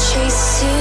chasing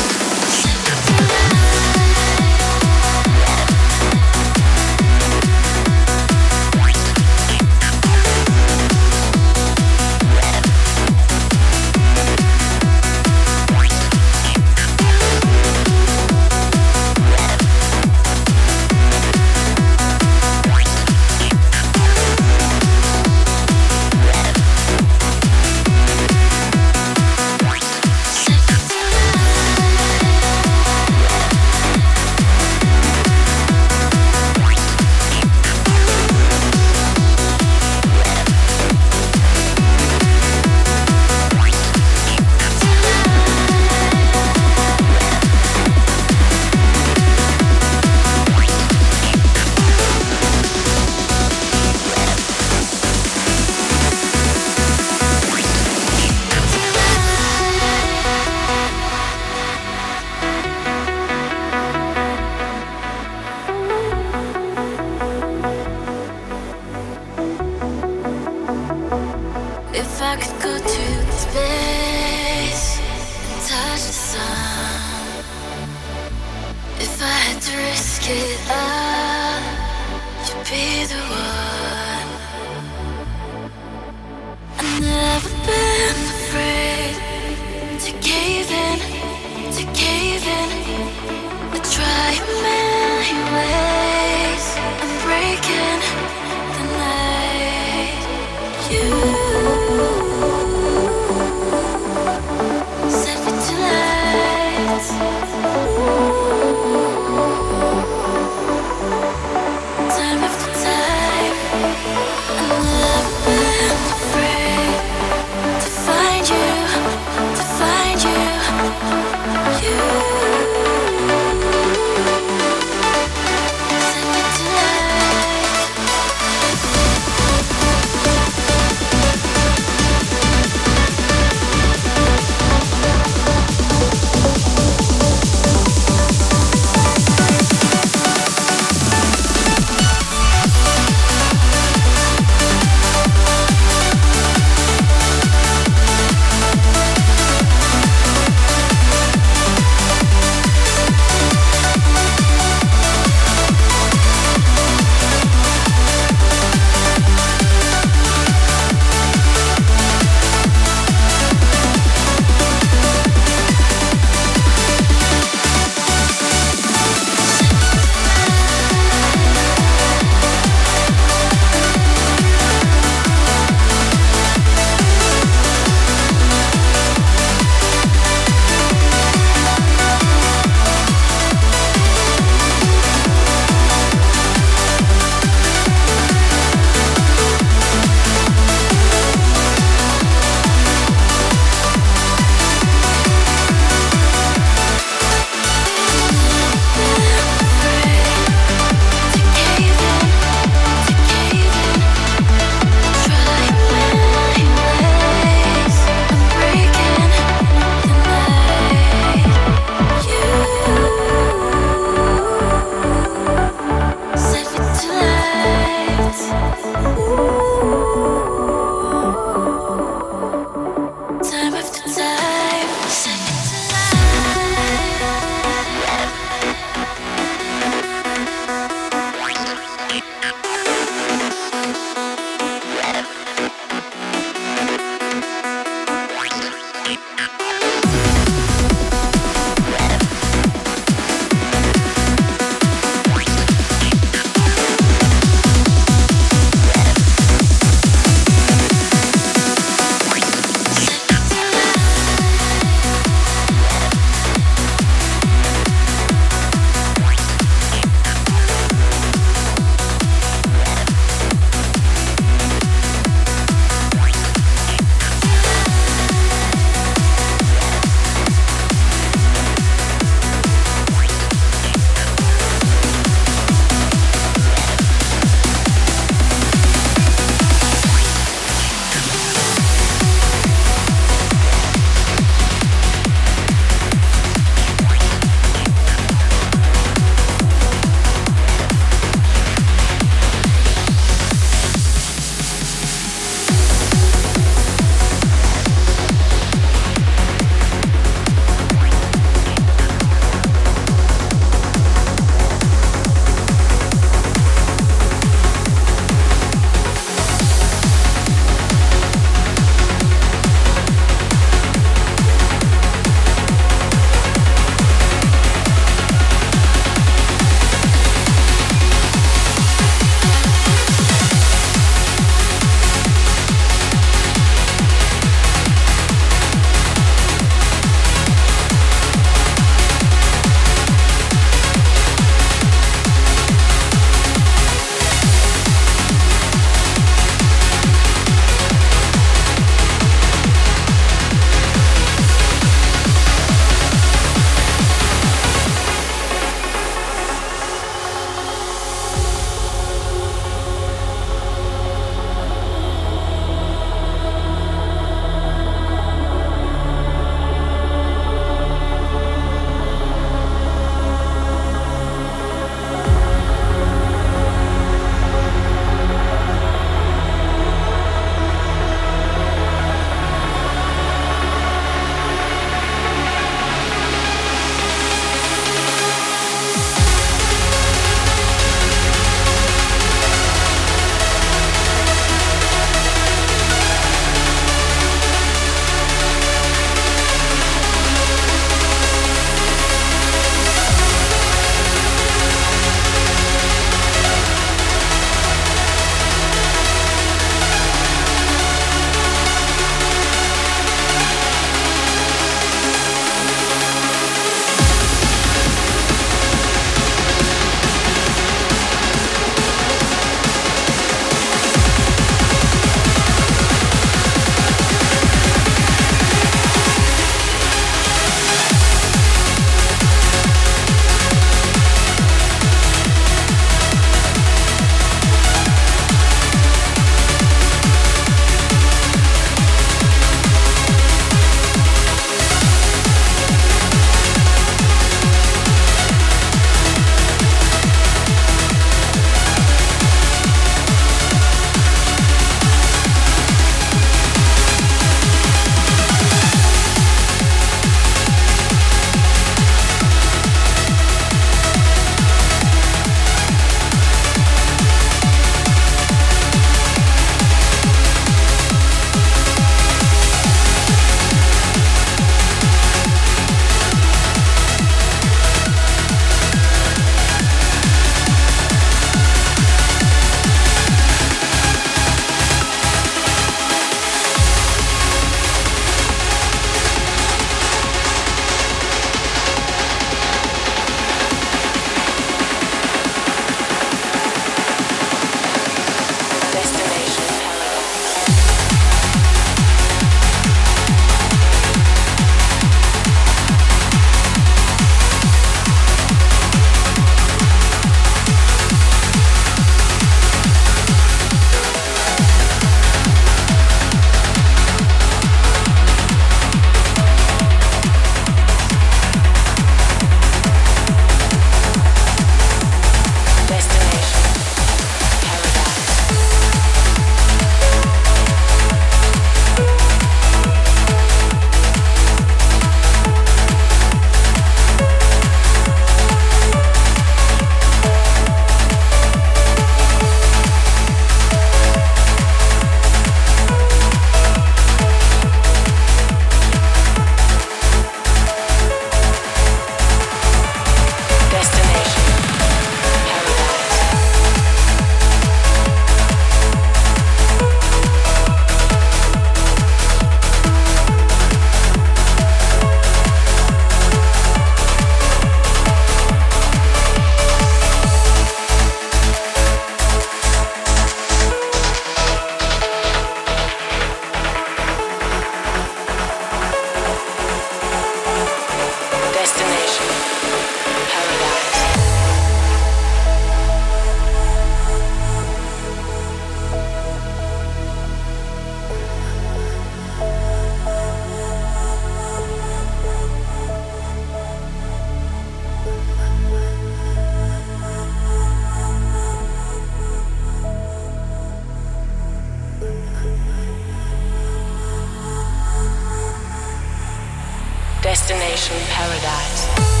special paradise.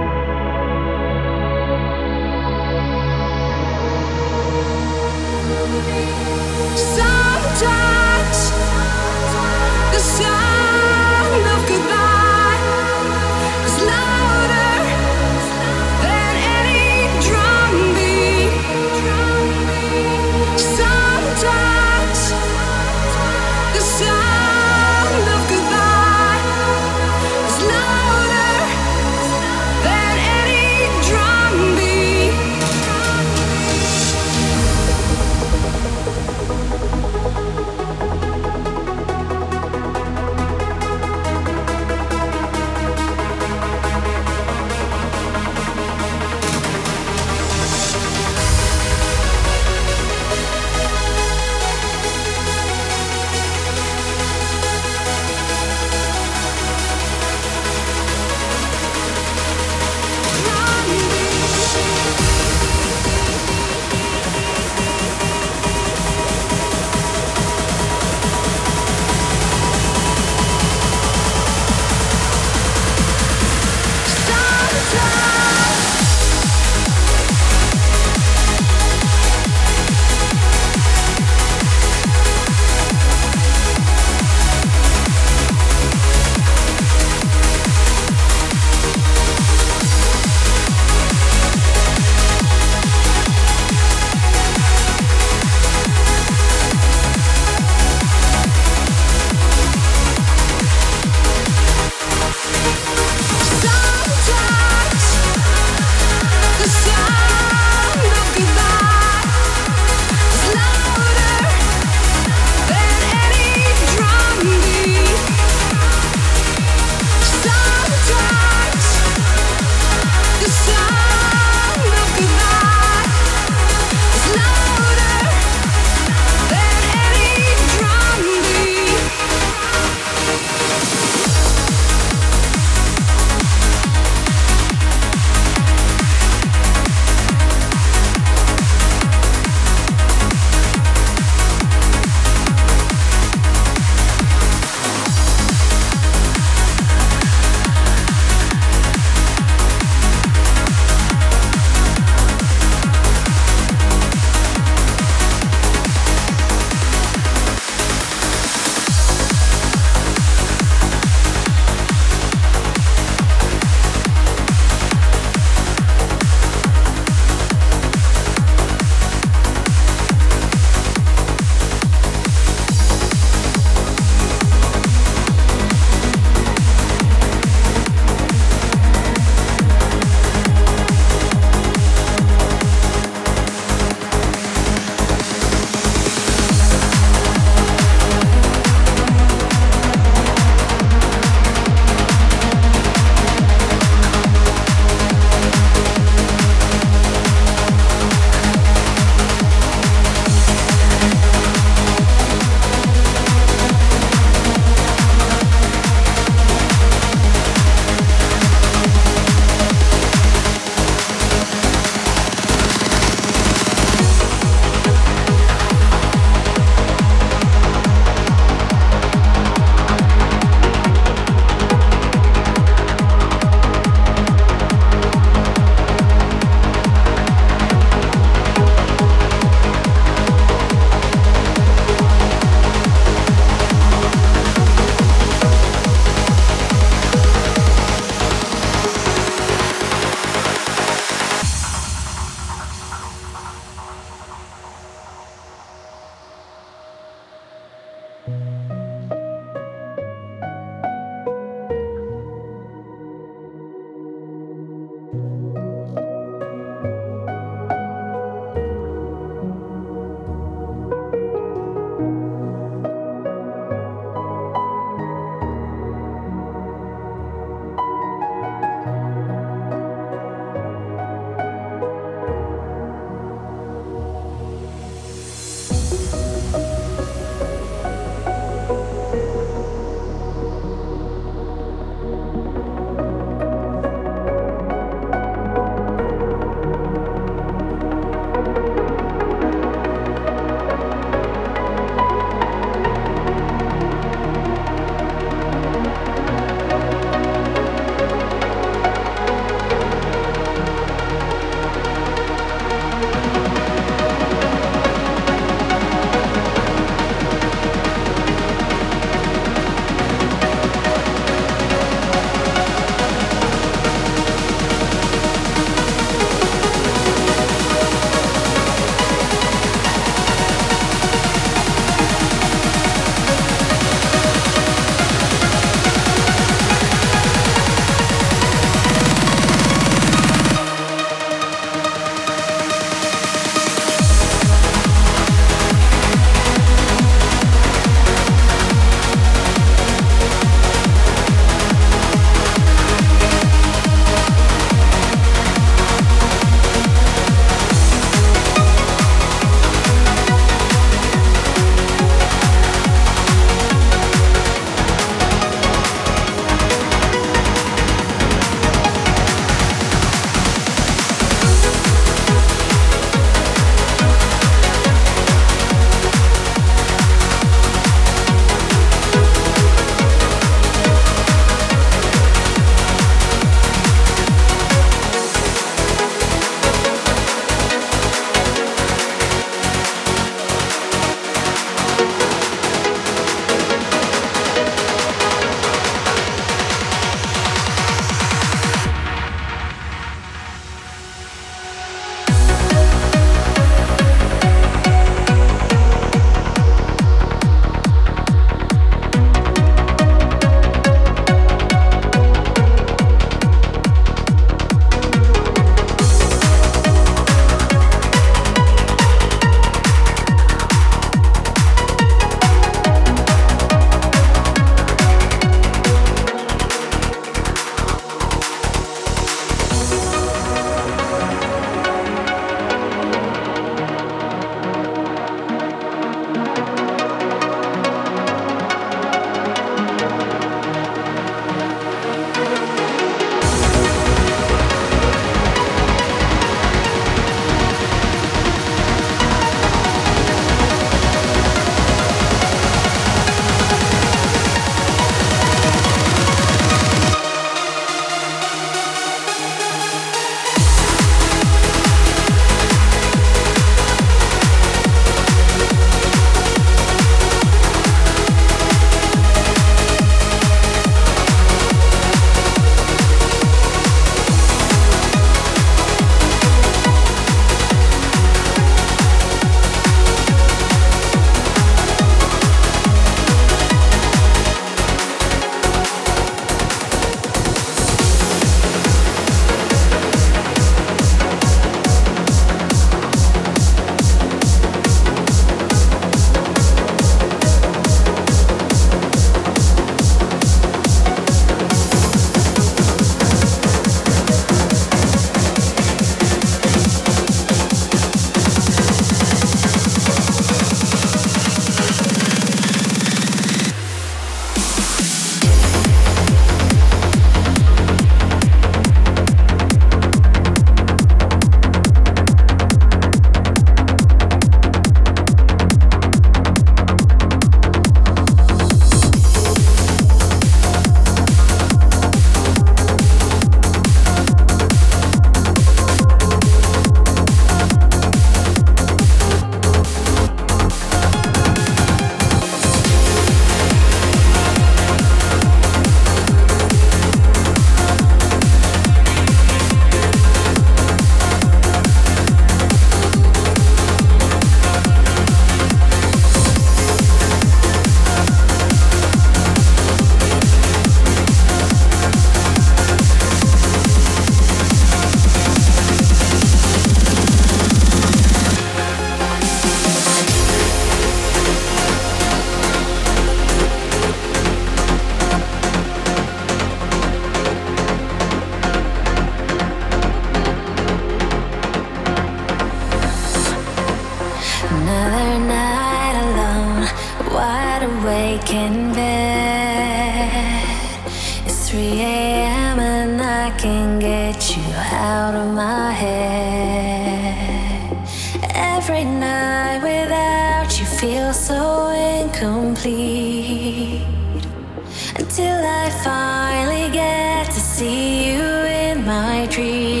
till I finally get to see you in my dreams.